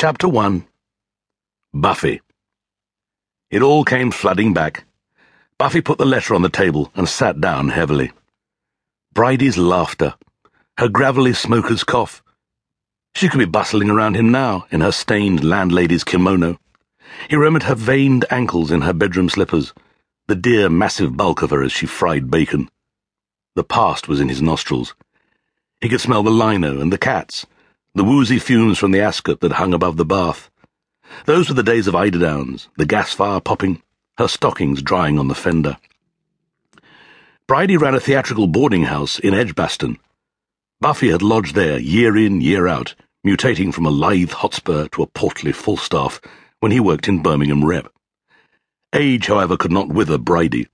Chapter 1 Buffy It all came flooding back. Buffy put the letter on the table and sat down heavily. Bridie's laughter, her gravelly smoker's cough. She could be bustling around him now in her stained landlady's kimono. He remembered her veined ankles in her bedroom slippers, the dear massive bulk of her as she fried bacon. The past was in his nostrils. He could smell the lino and the cats, the woozy fumes from the ascot that hung above the bath. Those were the days of eiderdowns, the gas fire popping, her stockings drying on the fender. Bridie ran a theatrical boarding house in Edgbaston. Buffy had lodged there year in, year out, mutating from a lithe hotspur to a portly Falstaff when he worked in Birmingham Rep. Age, however, could not wither Bridie.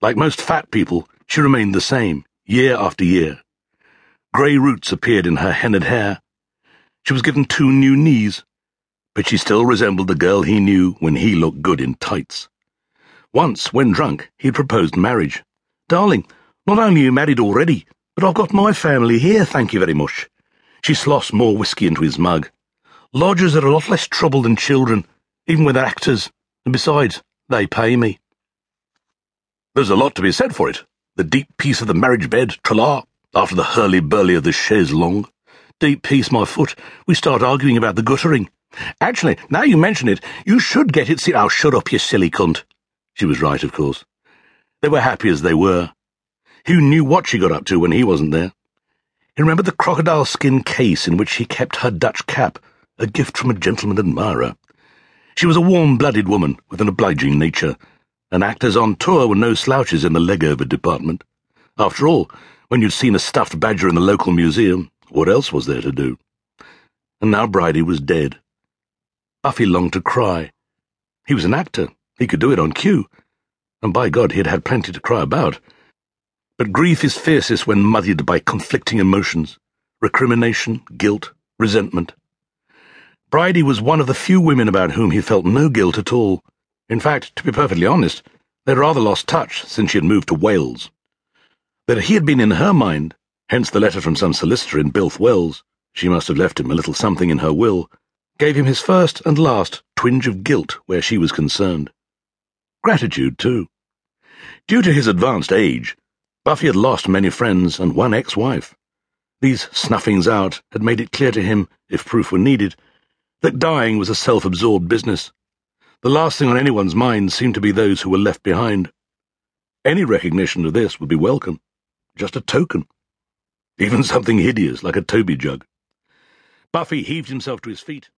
Like most fat people, she remained the same, year after year. Grey roots appeared in her henna'd hair, she was given two new knees, but she still resembled the girl he knew when he looked good in tights. Once, when drunk, he had proposed marriage. Darling, not only are you married already, but I've got my family here, thank you very much. She sloshed more whisky into his mug. Lodgers are a lot less trouble than children, even when they're actors, and besides, they pay me. There's a lot to be said for it. The deep peace of the marriage bed, tra after the hurly-burly of the chaise longue deep peace, my foot, we start arguing about the guttering. Actually, now you mention it, you should get it. See, oh, shut up, you silly cunt. She was right, of course. They were happy as they were. Who knew what she got up to when he wasn't there? He remembered the crocodile skin case in which she kept her Dutch cap, a gift from a gentleman admirer. She was a warm-blooded woman with an obliging nature, and actors on tour were no slouches in the leg-over department. After all, when you'd seen a stuffed badger in the local museum, what else was there to do? And now Bridie was dead. Buffy longed to cry. He was an actor. He could do it on cue. And by God, he had had plenty to cry about. But grief is fiercest when muddied by conflicting emotions recrimination, guilt, resentment. Bridie was one of the few women about whom he felt no guilt at all. In fact, to be perfectly honest, they'd rather lost touch since she had moved to Wales. That he had been in her mind Hence the letter from some solicitor in Builth Wells. She must have left him a little something in her will. Gave him his first and last twinge of guilt where she was concerned. Gratitude, too. Due to his advanced age, Buffy had lost many friends and one ex-wife. These snuffings out had made it clear to him, if proof were needed, that dying was a self-absorbed business. The last thing on anyone's mind seemed to be those who were left behind. Any recognition of this would be welcome. Just a token even something hideous like a Toby jug. Buffy heaved himself to his feet.